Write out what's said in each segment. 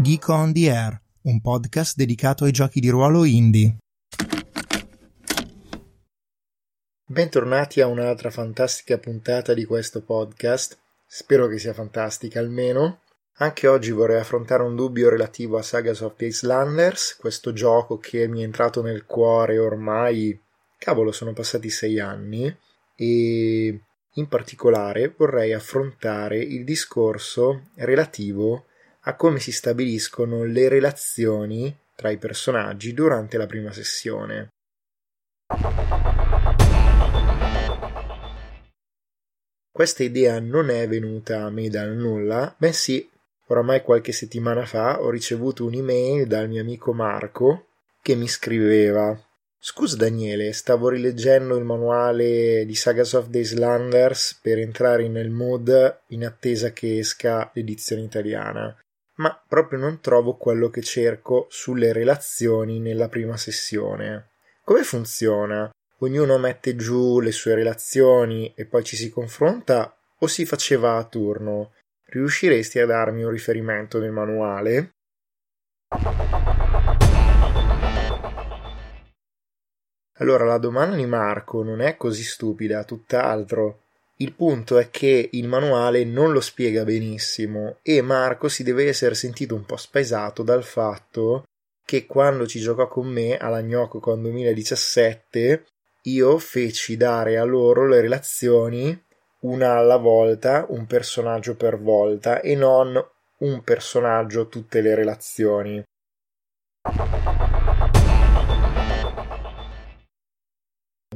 Nico on the Air, un podcast dedicato ai giochi di ruolo indie. Bentornati a un'altra fantastica puntata di questo podcast. Spero che sia fantastica almeno. Anche oggi vorrei affrontare un dubbio relativo a Sagas of the Islanders, questo gioco che mi è entrato nel cuore ormai, cavolo, sono passati sei anni e in particolare vorrei affrontare il discorso relativo a come si stabiliscono le relazioni tra i personaggi durante la prima sessione. Questa idea non è venuta a me dal nulla, bensì oramai qualche settimana fa ho ricevuto un'email dal mio amico Marco che mi scriveva Scusa Daniele, stavo rileggendo il manuale di Sagas of the Islanders per entrare nel mood in attesa che esca l'edizione italiana ma proprio non trovo quello che cerco sulle relazioni nella prima sessione. Come funziona? Ognuno mette giù le sue relazioni e poi ci si confronta o si faceva a turno? Riusciresti a darmi un riferimento nel manuale? Allora, la domanda di Marco non è così stupida, tutt'altro. Il punto è che il manuale non lo spiega benissimo e Marco si deve essere sentito un po' spaesato dal fatto che quando ci giocò con me alla Gnococon 2017 io feci dare a loro le relazioni una alla volta, un personaggio per volta e non un personaggio tutte le relazioni.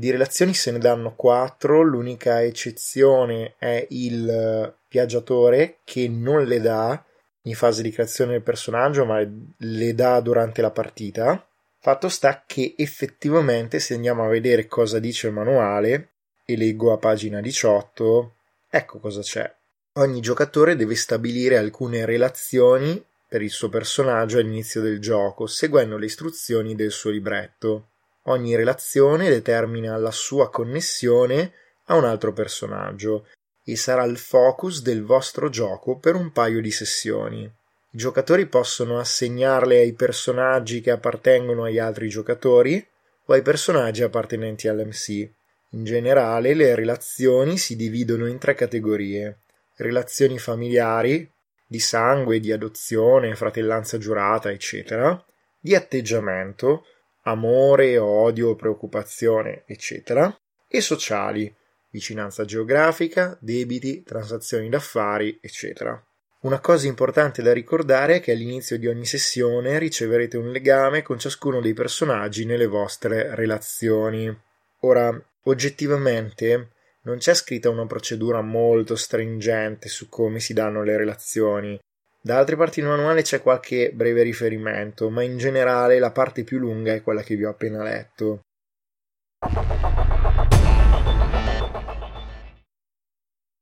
Di relazioni se ne danno quattro, l'unica eccezione è il eh, viaggiatore che non le dà in fase di creazione del personaggio, ma le dà durante la partita. Fatto sta che effettivamente se andiamo a vedere cosa dice il manuale, e leggo a pagina 18, ecco cosa c'è. Ogni giocatore deve stabilire alcune relazioni per il suo personaggio all'inizio del gioco, seguendo le istruzioni del suo libretto. Ogni relazione determina la sua connessione a un altro personaggio e sarà il focus del vostro gioco per un paio di sessioni. I giocatori possono assegnarle ai personaggi che appartengono agli altri giocatori o ai personaggi appartenenti all'MC. In generale le relazioni si dividono in tre categorie. Relazioni familiari, di sangue, di adozione, fratellanza giurata, eccetera, di atteggiamento, amore, odio, preoccupazione, eccetera, e sociali, vicinanza geografica, debiti, transazioni d'affari, eccetera. Una cosa importante da ricordare è che all'inizio di ogni sessione riceverete un legame con ciascuno dei personaggi nelle vostre relazioni. Ora, oggettivamente, non c'è scritta una procedura molto stringente su come si danno le relazioni, da altre parti del manuale c'è qualche breve riferimento, ma in generale la parte più lunga è quella che vi ho appena letto.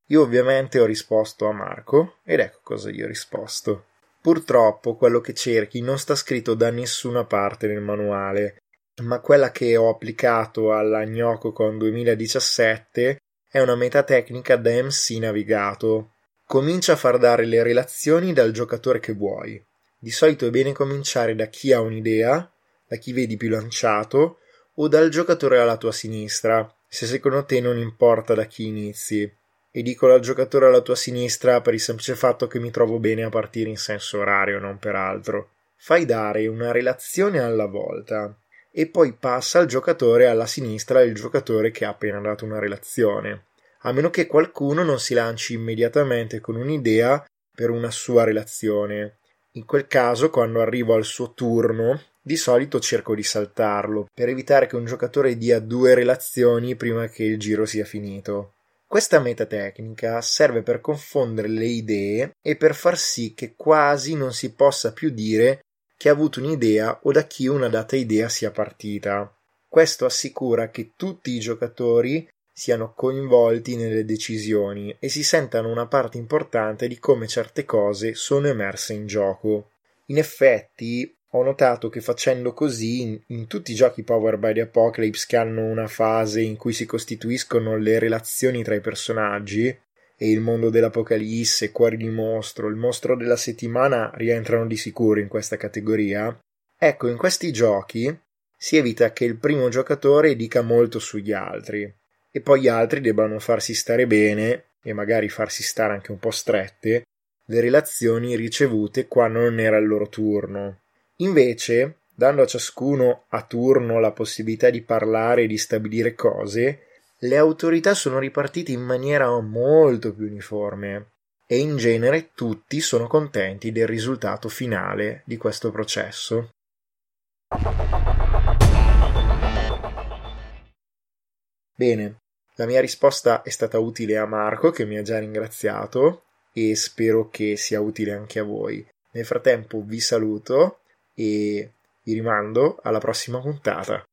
Io ovviamente ho risposto a Marco ed ecco cosa gli ho risposto. Purtroppo quello che cerchi non sta scritto da nessuna parte nel manuale, ma quella che ho applicato alla Gnococon 2017 è una metatecnica da MC navigato, Comincia a far dare le relazioni dal giocatore che vuoi. Di solito è bene cominciare da chi ha un'idea, da chi vedi più lanciato, o dal giocatore alla tua sinistra, se secondo te non importa da chi inizi. E dico dal giocatore alla tua sinistra per il semplice fatto che mi trovo bene a partire in senso orario, non per altro. Fai dare una relazione alla volta e poi passa al giocatore alla sinistra il giocatore che ha appena dato una relazione a meno che qualcuno non si lanci immediatamente con un'idea per una sua relazione. In quel caso, quando arrivo al suo turno, di solito cerco di saltarlo, per evitare che un giocatore dia due relazioni prima che il giro sia finito. Questa metatecnica serve per confondere le idee e per far sì che quasi non si possa più dire chi ha avuto un'idea o da chi una data idea sia partita. Questo assicura che tutti i giocatori siano coinvolti nelle decisioni e si sentano una parte importante di come certe cose sono emerse in gioco. In effetti, ho notato che facendo così in, in, tutti i giochi Power by the Apocalypse che hanno una fase in cui si costituiscono le relazioni tra i personaggi e il mondo dell'Apocalisse, Cuori di mostro, il mostro della settimana rientrano di sicuro in questa categoria. Ecco, in questi giochi si evita che il primo giocatore dica molto sugli altri e poi gli altri debbano farsi stare bene e magari farsi stare anche un po' strette le relazioni ricevute quando non era il loro turno. Invece, dando a ciascuno a turno la possibilità di parlare e di stabilire cose, le autorità sono ripartite in maniera molto più uniforme e in genere tutti sono contenti del risultato finale di questo processo. Bene, la mia risposta è stata utile a Marco che mi ha già ringraziato e spero che sia utile anche a voi. Nel frattempo vi saluto e vi rimando alla prossima puntata.